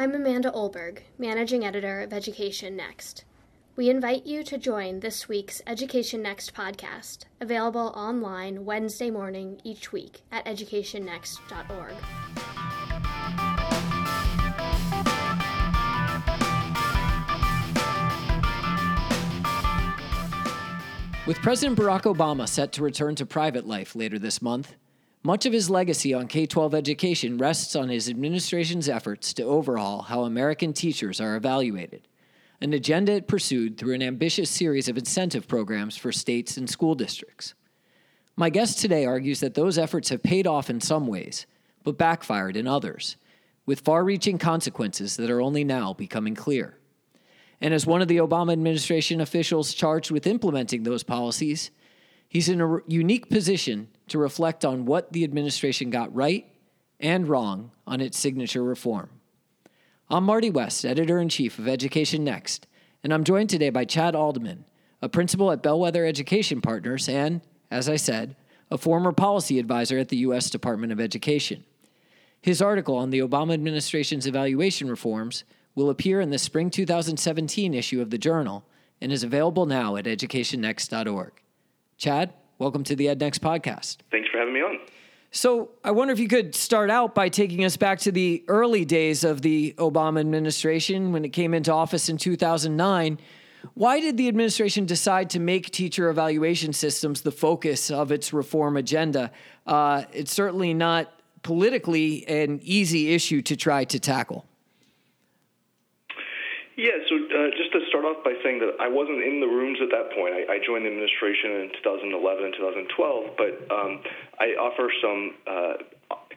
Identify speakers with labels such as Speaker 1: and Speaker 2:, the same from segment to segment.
Speaker 1: I'm Amanda Olberg, Managing Editor of Education Next. We invite you to join this week's Education Next podcast, available online Wednesday morning each week at educationnext.org.
Speaker 2: With President Barack Obama set to return to private life later this month, much of his legacy on K 12 education rests on his administration's efforts to overhaul how American teachers are evaluated, an agenda it pursued through an ambitious series of incentive programs for states and school districts. My guest today argues that those efforts have paid off in some ways, but backfired in others, with far reaching consequences that are only now becoming clear. And as one of the Obama administration officials charged with implementing those policies, he's in a unique position to reflect on what the administration got right and wrong on its signature reform. I'm Marty West, editor in chief of Education Next, and I'm joined today by Chad Aldeman, a principal at Bellwether Education Partners and, as I said, a former policy advisor at the U.S. Department of Education. His article on the Obama administration's evaluation reforms will appear in the spring 2017 issue of the Journal and is available now at educationnext.org. Chad, welcome to the EdNext podcast.
Speaker 3: Thanks for having me on.
Speaker 2: So, I wonder if you could start out by taking us back to the early days of the Obama administration when it came into office in 2009. Why did the administration decide to make teacher evaluation systems the focus of its reform agenda? Uh, it's certainly not politically an easy issue to try to tackle.
Speaker 3: Yeah, so uh, just to start off by saying that I wasn't in the rooms at that point. I, I joined the administration in 2011 and 2012, but um, I offer some uh,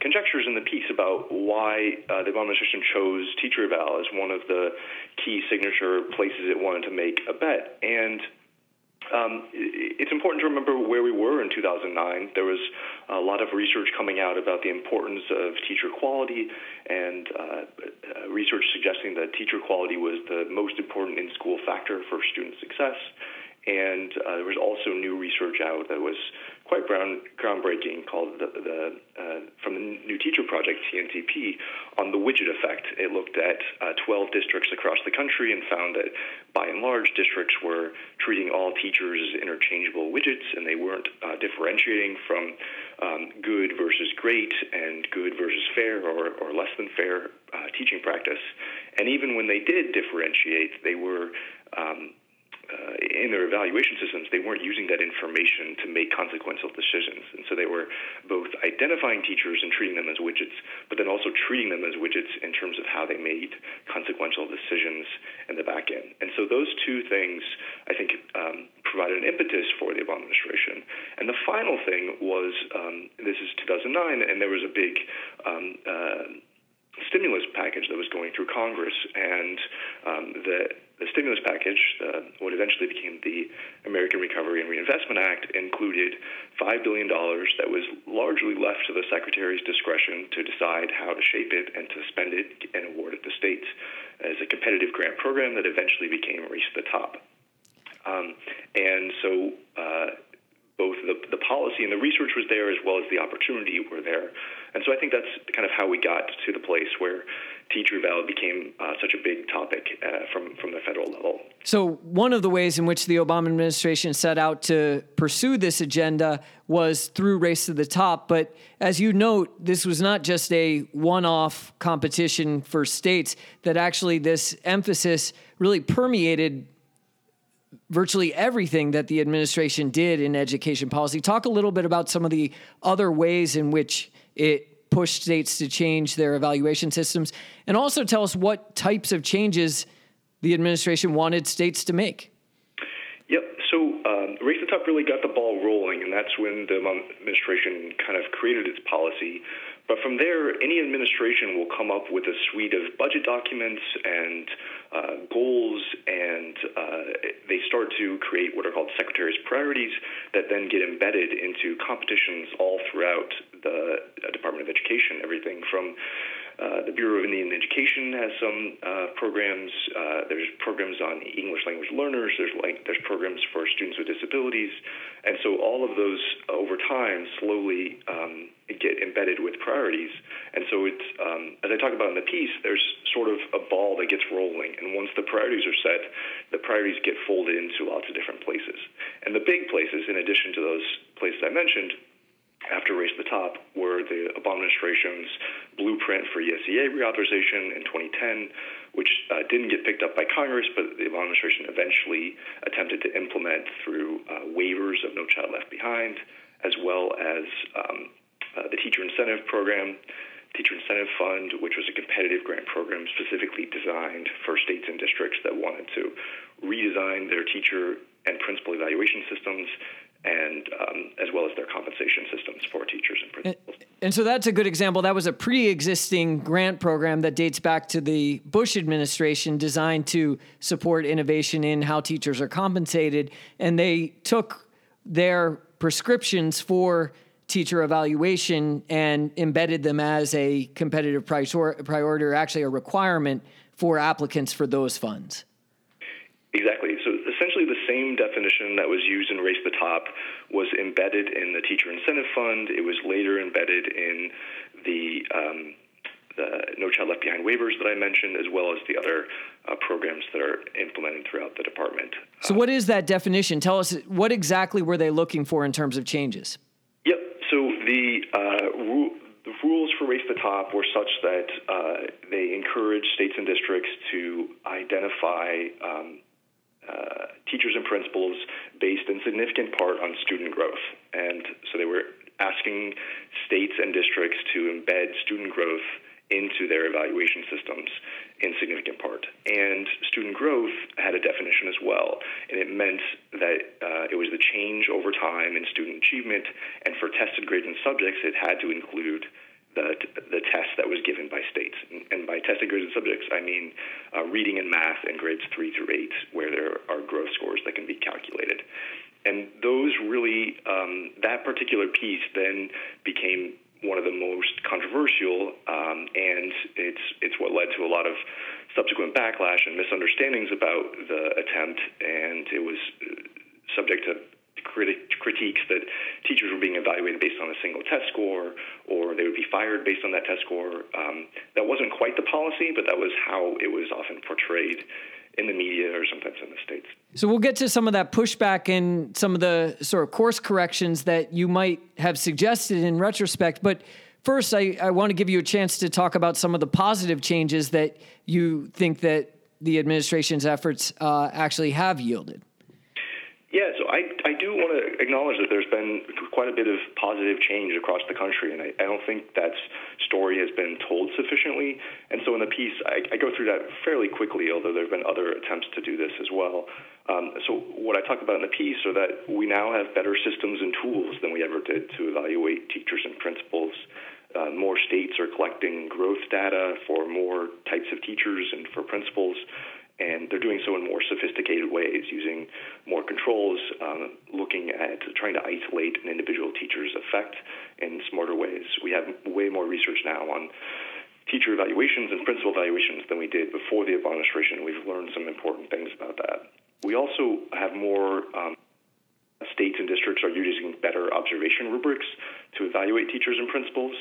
Speaker 3: conjectures in the piece about why uh, the Obama administration chose teacher eval as one of the key signature places it wanted to make a bet. And um, it's important to remember where we were in 2009. There was a lot of research coming out about the importance of teacher quality and uh, uh, research suggesting that teacher quality was the most important in school factor for student success. And uh, there was also new research out that was quite ground, groundbreaking called the, the uh, from the New Teacher Project (TNTP) on the widget effect. It looked at uh, 12 districts across the country and found that, by and large, districts were treating all teachers as interchangeable widgets, and they weren't uh, differentiating from um, good versus great and good versus fair or, or less than fair uh, teaching practice. And even when they did differentiate, they were um, uh, in their evaluation systems, they weren't using that information to make consequential decisions. And so they were both identifying teachers and treating them as widgets, but then also treating them as widgets in terms of how they made consequential decisions in the back end. And so those two things, I think, um, provided an impetus for the Obama administration. And the final thing was um, this is 2009, and there was a big um, uh, stimulus package that was going through Congress, and um, the, the stimulus package, uh, what eventually became the American Recovery and Reinvestment Act, included $5 billion that was largely left to the Secretary's discretion to decide how to shape it and to spend it and award it to states as a competitive grant program that eventually became Race to the Top. Um, and so uh, both the, the policy and the research was there as well as the opportunity were there. And so I think that's kind of how we got to the place where teacher eval became uh, such a big topic uh, from, from the federal level.
Speaker 2: So, one of the ways in which the Obama administration set out to pursue this agenda was through Race to the Top. But as you note, this was not just a one off competition for states, that actually this emphasis really permeated virtually everything that the administration did in education policy. Talk a little bit about some of the other ways in which it pushed states to change their evaluation systems, and also tell us what types of changes the administration wanted states to make.
Speaker 3: Yep. So um, Race to the Top really got the ball rolling, and that's when the administration kind of created its policy but from there, any administration will come up with a suite of budget documents and uh, goals, and uh, they start to create what are called secretary's priorities that then get embedded into competitions all throughout the uh, Department of Education. Everything from uh, the Bureau of Indian Education has some uh, programs. Uh, there's programs on English language learners. There's like, there's programs for students with disabilities, and so all of those over time slowly um, get embedded with priorities. And so it's um, as I talk about in the piece, there's sort of a ball that gets rolling. And once the priorities are set, the priorities get folded into lots of different places. And the big places, in addition to those places I mentioned, after Race to the Top were the Obama administration's blueprint for ESEA reauthorization in 2010, which uh, didn't get picked up by Congress, but the Obama administration eventually attempted to implement through uh, waivers of No Child Left Behind, as well as um, uh, the Teacher Incentive Program, Teacher Incentive Fund, which was a competitive grant program specifically designed for states and districts that wanted to redesign their teacher and principal evaluation systems and um, as well as their compensation systems for teachers and principals.
Speaker 2: And, and, so that's a good example. That was a pre-existing grant program that dates back to the Bush administration, designed to support innovation in how teachers are compensated, and they took their prescriptions for teacher evaluation and embedded them as a competitive priority or actually a requirement for applicants for those funds.
Speaker 3: Exactly. So essentially, the same definition that was used in Race to the Top was embedded in the Teacher Incentive Fund. It was later embedded in the um, the No Child Left Behind waivers that I mentioned, as well as the other uh, programs that are implemented throughout the department.
Speaker 2: So, what is that definition? Tell us what exactly were they looking for in terms of changes?
Speaker 3: Yep. So the uh, ru- the rules for Race to the Top were such that uh, they encouraged states and districts to identify um, uh, teachers and principals based in significant part on student growth. And so they were asking states and districts to embed student growth into their evaluation systems in significant part. And student growth had a definition as well, and it meant that uh, it was the change over time in student achievement, and for tested grades and subjects, it had to include the, the test that was given by states. And, by tested grades and subjects, I mean uh, reading and math in grades three through eight, where there are growth scores that can be calculated. And those really, um, that particular piece then became one of the most controversial, um, and it's it's what led to a lot of subsequent backlash and misunderstandings about the attempt, and it was uh, subject to criti- critiques that teachers were being evaluated based on a single test score, or they would be fired based on that test score. Um, that wasn't quite the policy, but that was how it was often portrayed in the media or sometimes in the states.
Speaker 2: So we'll get to some of that pushback and some of the sort of course corrections that you might have suggested in retrospect, but. First, I, I want to give you a chance to talk about some of the positive changes that you think that the administration's efforts uh, actually have yielded.
Speaker 3: I, I do want to acknowledge that there's been quite a bit of positive change across the country, and I, I don't think that story has been told sufficiently. And so in the piece, I, I go through that fairly quickly, although there have been other attempts to do this as well. Um, so what I talk about in the piece are that we now have better systems and tools than we ever did to evaluate teachers and principals. Uh, more states are collecting growth data for more types of teachers and for principals and they're doing so in more sophisticated ways, using more controls, um, looking at trying to isolate an individual teacher's effect in smarter ways. We have way more research now on teacher evaluations and principal evaluations than we did before the administration. We've learned some important things about that. We also have more um, states and districts are using better observation rubrics to evaluate teachers and principals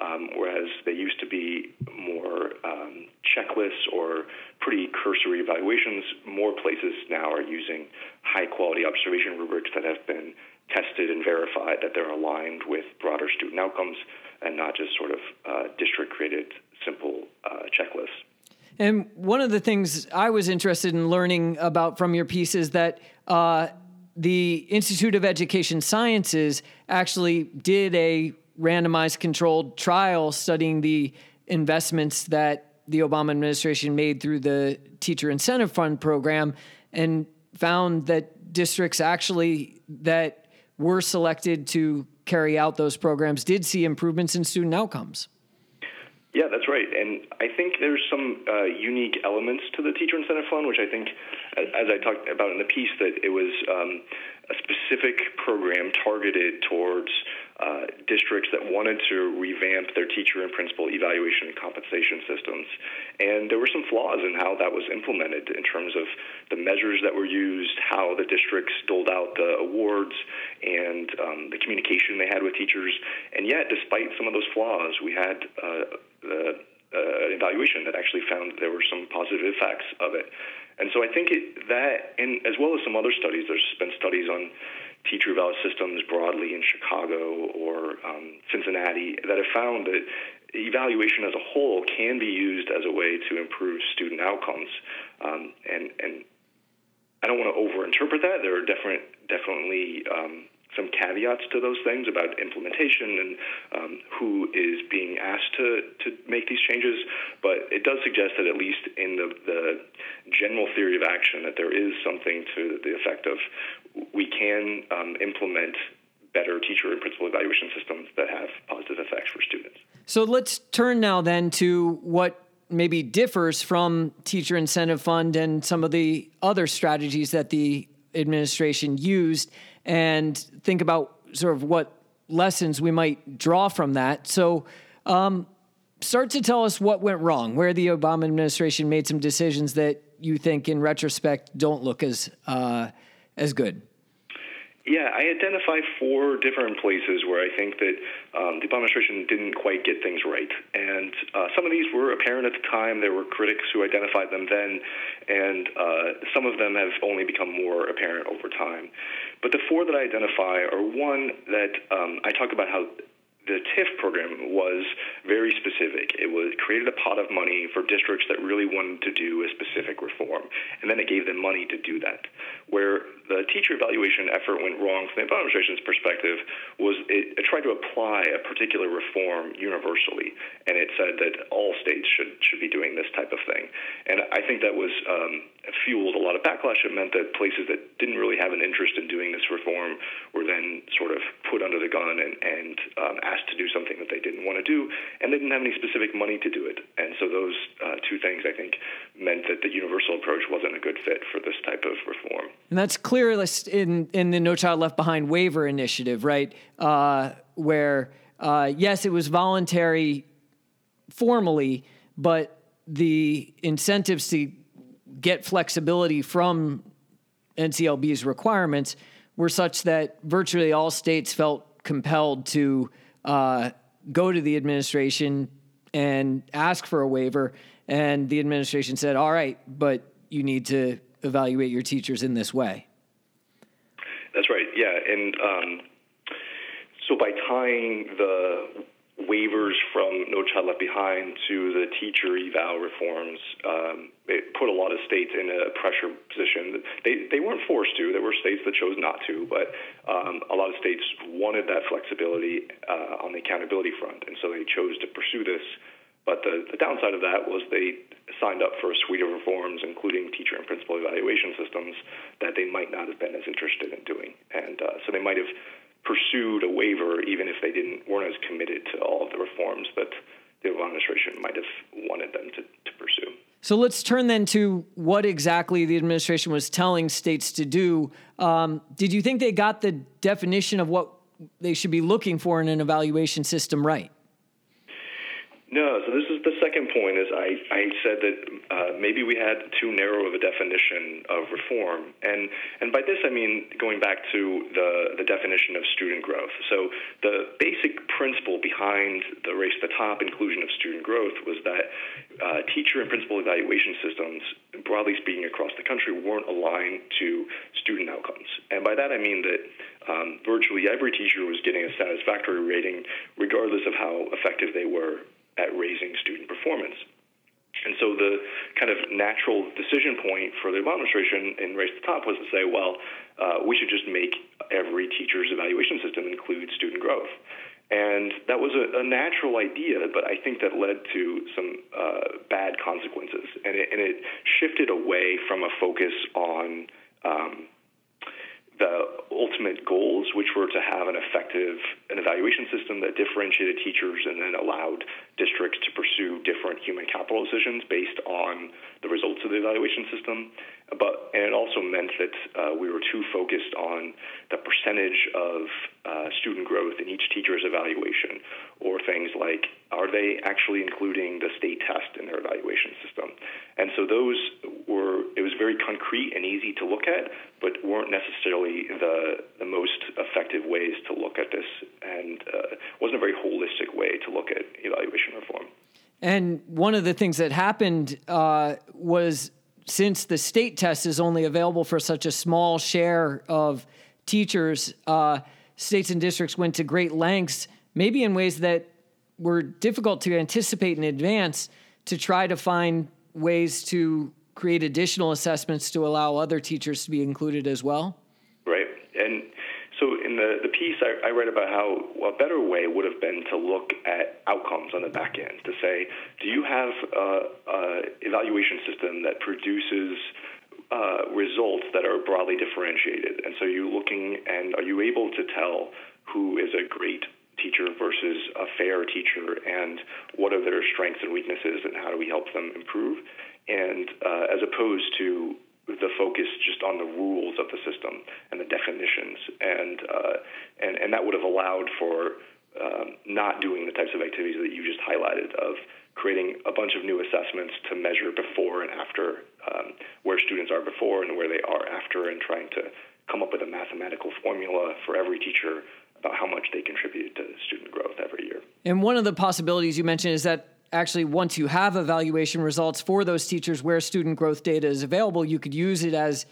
Speaker 3: um, whereas they used to be more um, checklists or pretty cursory evaluations. More places now are using high quality observation rubrics that have been tested and verified that they're aligned with broader student outcomes and not just sort of uh, district created simple uh, checklists.
Speaker 2: And one of the things I was interested in learning about from your piece is that uh, the Institute of Education Sciences actually did a randomized controlled trial studying the investments that the Obama administration made through the Teacher Incentive Fund program and found that districts actually that were selected to carry out those programs did see improvements in student outcomes.
Speaker 3: Yeah, that's right. And I think there's some uh, unique elements to the Teacher Incentive Fund, which I think, as I talked about in the piece, that it was um, a specific program targeted towards uh, districts that wanted to revamp their teacher and principal evaluation and compensation systems. And there were some flaws in how that was implemented in terms of the measures that were used, how the districts doled out the awards, and um, the communication they had with teachers. And yet, despite some of those flaws, we had uh, uh, evaluation that actually found there were some positive effects of it. And so I think it, that, and as well as some other studies, there's been studies on teacher eval systems broadly in Chicago or um, Cincinnati that have found that evaluation as a whole can be used as a way to improve student outcomes. Um, and, and I don't want to overinterpret that. There are different, definitely um, some caveats to those things about implementation and um, who is being asked to, to make these changes, but it does suggest that at least in the, the general theory of action that there is something to the effect of we can um, implement better teacher and principal evaluation systems that have positive effects for students.
Speaker 2: So let's turn now then to what maybe differs from teacher incentive fund and some of the other strategies that the administration used and think about sort of what lessons we might draw from that. So, um, start to tell us what went wrong, where the Obama administration made some decisions that you think, in retrospect, don't look as uh, as good.
Speaker 3: Yeah, I identify four different places where I think that um, the Obama administration didn't quite get things right. And uh, some of these were apparent at the time. There were critics who identified them then, and uh, some of them have only become more apparent over time. But the four that I identify are one that um, I talk about how the TIF program was very specific. It was created a pot of money for districts that really wanted to do a specific reform, and then it gave them money to do that. Teacher evaluation effort went wrong from the administration's perspective was it, it tried to apply a particular reform universally, and it said that all states should should be doing this type of thing. And I think that was um, fueled a lot of backlash. It meant that places that didn't really have an interest in doing this reform were then sort of put under the gun and, and um, asked to do something that they didn't want to do, and they didn't have any specific money to do it. And so those uh, two things, I think, meant that the universal approach wasn't a good fit for this type of reform.
Speaker 2: And that's clear in in the No Child Left Behind waiver initiative, right? Uh, where uh, yes, it was voluntary formally, but the incentives to get flexibility from NCLB's requirements were such that virtually all states felt compelled to uh, go to the administration and ask for a waiver. And the administration said, all right, but you need to evaluate your teachers in this way.
Speaker 3: That's right, yeah. And um, so by tying the waivers from No Child Left Behind to the teacher eval reforms, um, it put a lot of states in a pressure position. They they weren't forced to. There were states that chose not to, but um, a lot of states wanted that flexibility uh, on the accountability front, and so they chose to pursue this. But the, the downside of that was they signed up for a suite of reforms, including teacher and principal evaluation systems, that they might not have been as interested in doing, and uh, so they might have pursued a waiver even if they didn't weren't as committed to all of the reforms that the Obama administration might have wanted them to, to pursue.
Speaker 2: So let's turn then to what exactly the administration was telling states to do. Um, did you think they got the definition of what they should be looking for in an evaluation system right?
Speaker 3: No, so this second point. Is I, I said that uh, maybe we had too narrow of a definition of reform, and and by this I mean going back to the the definition of student growth. So the basic principle behind the race to the top inclusion of student growth was that uh, teacher and principal evaluation systems, broadly speaking across the country, weren't aligned to student outcomes, and by that I mean that um, virtually every teacher was getting a satisfactory rating, regardless of how effective they were at raising student performance. And so the kind of natural decision point for the administration in Race to the Top was to say, well, uh, we should just make every teacher's evaluation system include student growth. And that was a, a natural idea, but I think that led to some uh, bad consequences. And it, and it shifted away from a focus on um, the ultimate goals, which were to have an effective an evaluation system that differentiated teachers and then allowed districts to pursue different human capital decisions based on the results of the evaluation system. But and it also meant that uh, we were too focused on the percentage of uh, student growth in each teacher's evaluation, or things like are they actually including the state test in their evaluation system? And so those were it was very concrete and easy to look at, but weren't necessarily the the most effective ways to look at this, and uh, wasn't a very holistic way to look at evaluation reform.
Speaker 2: And one of the things that happened uh, was since the state test is only available for such a small share of teachers, uh, states and districts went to great lengths, maybe in ways that were difficult to anticipate in advance, to try to find ways to create additional assessments to allow other teachers to be included as well?
Speaker 3: Right. And so in the, the piece, I, I about how a better way would have been to look at outcomes on the back end, to say, do you have an evaluation system that produces uh, results that are broadly differentiated? And so you're looking, and are you able to tell who is a great teacher versus a fair teacher, and what are their strengths and weaknesses, and how do we help them improve? And uh, as opposed to the focus just on the rules of the system and the definitions, and uh, and and that would have allowed for um, not doing the types of activities that you just highlighted of creating a bunch of new assessments to measure before and after um, where students are before and where they are after, and trying to come up with a mathematical formula for every teacher about how much they contribute to student growth every year.
Speaker 2: And one of the possibilities you mentioned is that actually once you have evaluation results for those teachers where student growth data is available, you could use it as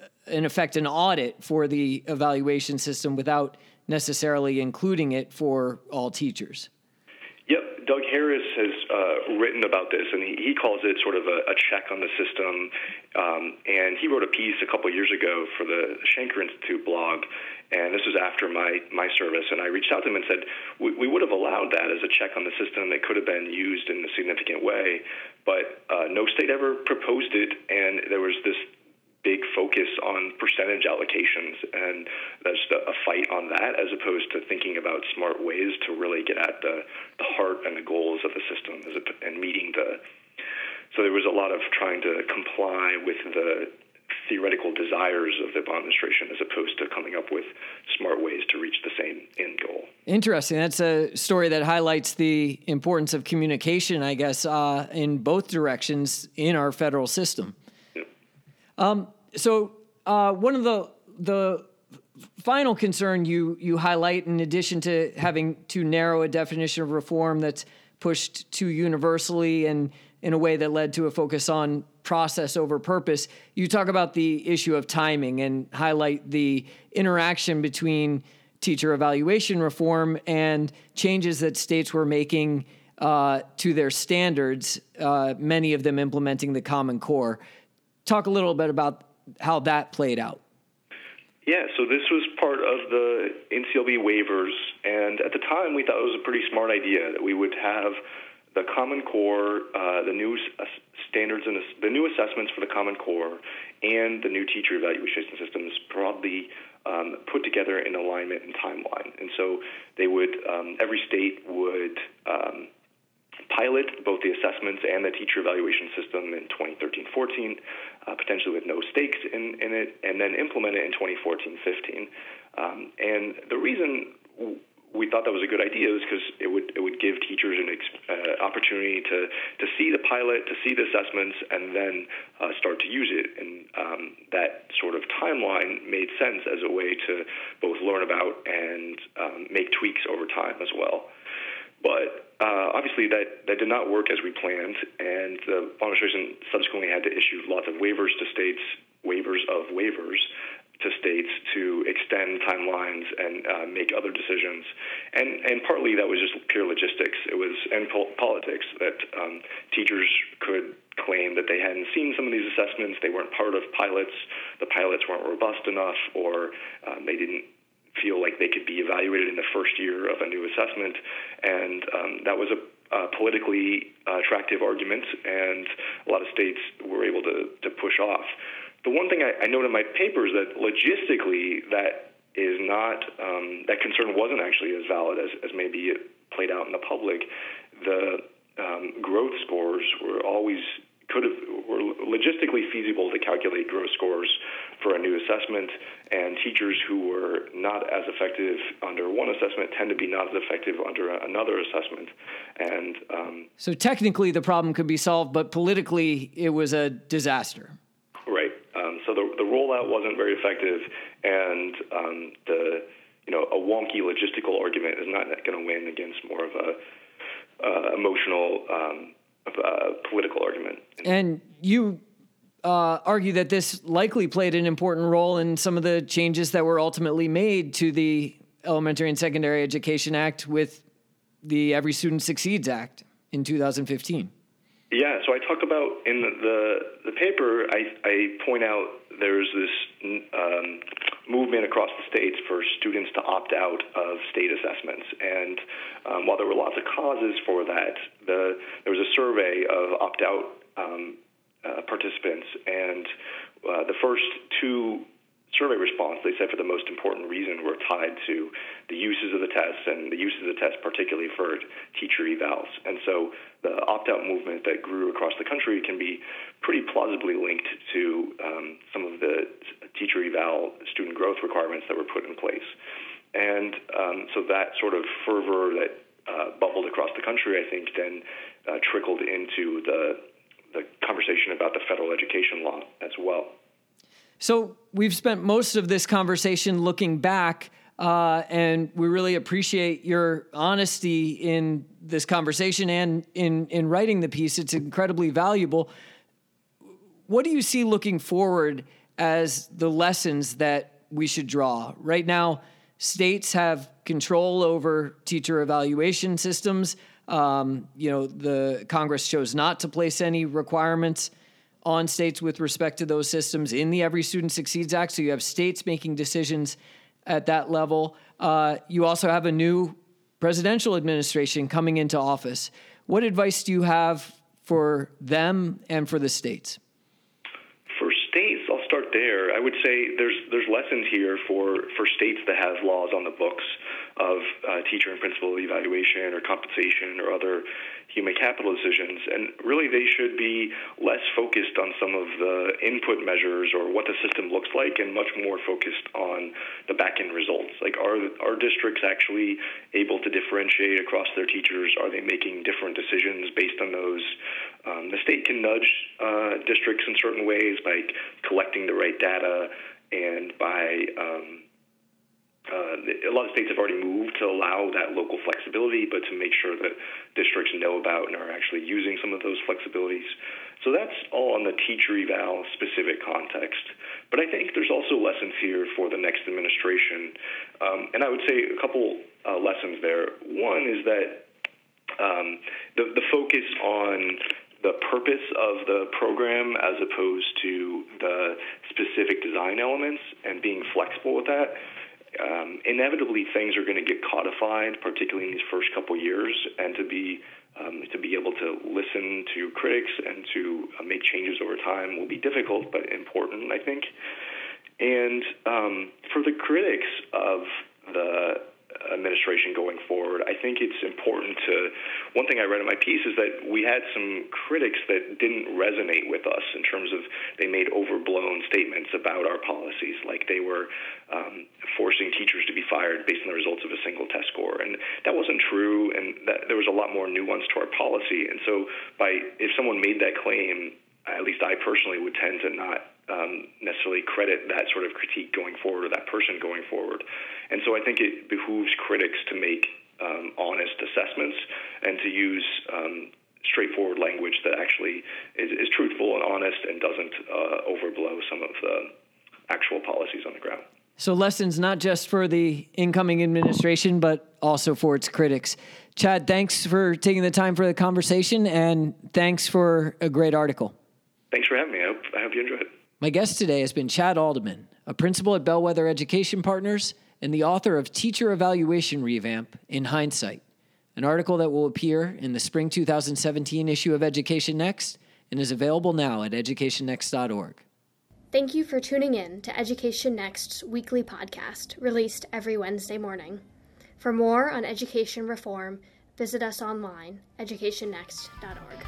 Speaker 2: uh, in effect an audit for the evaluation system without necessarily including it for all teachers.
Speaker 3: Yep, Doug Harris has uh, written about this, and he, he calls it sort of a, a check on the system. Um, and he wrote a piece a couple years ago for the Shanker Institute blog, and this was after my my service. And I reached out to him and said we, we would have allowed that as a check on the system. That could have been used in a significant way, but uh, no state ever proposed it, and there was this big focus on percentage allocations. And that's a fight on that as opposed to thinking about smart ways to really get at the, the heart and the goals of the system and meeting the so there was a lot of trying to comply with the theoretical desires of the administration as opposed to coming up with smart ways to reach the same end goal.
Speaker 2: Interesting. That's a story that highlights the importance of communication, I guess, uh, in both directions in our federal system. Um, so uh, one of the the final concern you you highlight, in addition to having too narrow a definition of reform that's pushed too universally and in a way that led to a focus on process over purpose, you talk about the issue of timing and highlight the interaction between teacher evaluation reform and changes that states were making uh, to their standards, uh, many of them implementing the Common Core talk a little bit about how that played out.
Speaker 3: Yeah, so this was part of the NCLB waivers, and at the time we thought it was a pretty smart idea that we would have the Common Core, uh, the new standards and the new assessments for the Common Core, and the new teacher evaluation systems broadly um, put together in alignment and timeline. And so they would, um, every state would um, pilot both the assessments and the teacher evaluation system in 2013-14, uh, potentially with no stakes in, in it, and then implement it in 2014-15. Um, and the reason we thought that was a good idea is because it would it would give teachers an uh, opportunity to to see the pilot, to see the assessments, and then uh, start to use it. And um, that sort of timeline made sense as a way to both learn about and um, make tweaks over time as well. But uh, obviously, that, that did not work as we planned, and the administration subsequently had to issue lots of waivers to states, waivers of waivers to states to extend timelines and uh, make other decisions. And, and partly that was just pure logistics. It was and po- politics that um, teachers could claim that they hadn't seen some of these assessments, they weren't part of pilots, the pilots weren't robust enough, or um, they didn't feel like they could be evaluated in the first year of a new assessment, and um, that was a politically uh, attractive argument, and a lot of states were able to, to push off. The one thing I, I note in my paper is that logistically, that is not um, that concern wasn't actually as valid as, as maybe it played out in the public. The um, growth scores were always could have were logistically feasible to calculate growth scores for a new assessment, and teachers who were not as effective under one assessment tend to be not as effective under another assessment. And um,
Speaker 2: so, technically, the problem could be solved, but politically, it was a disaster.
Speaker 3: Right. Um, so the the rollout wasn't very effective, and um, the you know a wonky logistical argument is not going to win against more of a uh, emotional um, uh, political argument.
Speaker 2: And you uh, argue that this likely played an important role in some of the changes that were ultimately made to the Elementary and Secondary Education Act with the Every Student Succeeds Act in 2015.
Speaker 3: Yeah, so I talk about in the the paper. I, I point out there's this um, movement across the states for students to opt out of state assessments, and um, while there were lots of causes for that, the there was a survey of opt out um, uh, participants, and uh, the first two survey response, they said for the most important reason were tied to the uses of the tests and the uses of the test, particularly for teacher evals. And so the opt out movement that grew across the country can be pretty plausibly linked to um, some of the teacher eval student growth requirements that were put in place. And um, so that sort of fervor that uh, bubbled across the country, I think, then uh, trickled into the the conversation about the federal education law as well.
Speaker 2: So we've spent most of this conversation looking back, uh, and we really appreciate your honesty in this conversation and in in writing the piece. It's incredibly valuable. What do you see looking forward as the lessons that we should draw? Right now, states have control over teacher evaluation systems. Um, you know, the Congress chose not to place any requirements on states with respect to those systems in the Every Student Succeeds Act. So you have states making decisions at that level. Uh, you also have a new presidential administration coming into office. What advice do you have for them and for the states?
Speaker 3: For states, I'll start there. I would say there's there's lessons here for, for states that have laws on the books of uh, teacher and principal evaluation or compensation or other human capital decisions. And really, they should be less focused on some of the input measures or what the system looks like and much more focused on the back end results. Like, are, are districts actually able to differentiate across their teachers? Are they making different decisions based on those? Um, the state can nudge uh, districts in certain ways by collecting the right data and by um, a lot of states have already moved to allow that local flexibility, but to make sure that districts know about and are actually using some of those flexibilities. So that's all on the teacher eval specific context. But I think there's also lessons here for the next administration. Um, and I would say a couple uh, lessons there. One is that um, the, the focus on the purpose of the program as opposed to the specific design elements and being flexible with that um, inevitably things are going to get codified, particularly in these first couple years, and to be um, to be able to listen to critics and to uh, make changes over time will be difficult but important, I think. And um, for the critics of the administration going forward. I think it's important to. One thing I read in my piece is that we had some critics that didn't resonate with us in terms of they made overblown statements about our policies, like they were um, forcing teachers to be fired based on the results of a single test score, and that wasn't true. And that, there was a lot more nuance to our policy. And so, by if someone made that claim, at least I personally would tend to not um, necessarily credit that sort of critique going forward or that person going forward. And so I think it behooves critics to make um, honest assessments and to use um, straightforward language that actually is, is, truthful and honest and doesn't uh, overblow some of the actual policies on the ground.
Speaker 2: So, lessons not just for the incoming administration, but also for its critics. Chad, thanks for taking the time for the conversation and thanks for a great article.
Speaker 3: Thanks for having me. I hope, I hope you enjoyed it.
Speaker 2: My guest today has been Chad Aldeman, a principal at Bellwether Education Partners and the author of Teacher Evaluation Revamp in Hindsight, an article that will appear in the spring 2017 issue of Education Next and is available now at educationnext.org.
Speaker 1: Thank you for tuning in to Education Next's weekly podcast, released every Wednesday morning. For more on education reform, visit us online, educationnext.org.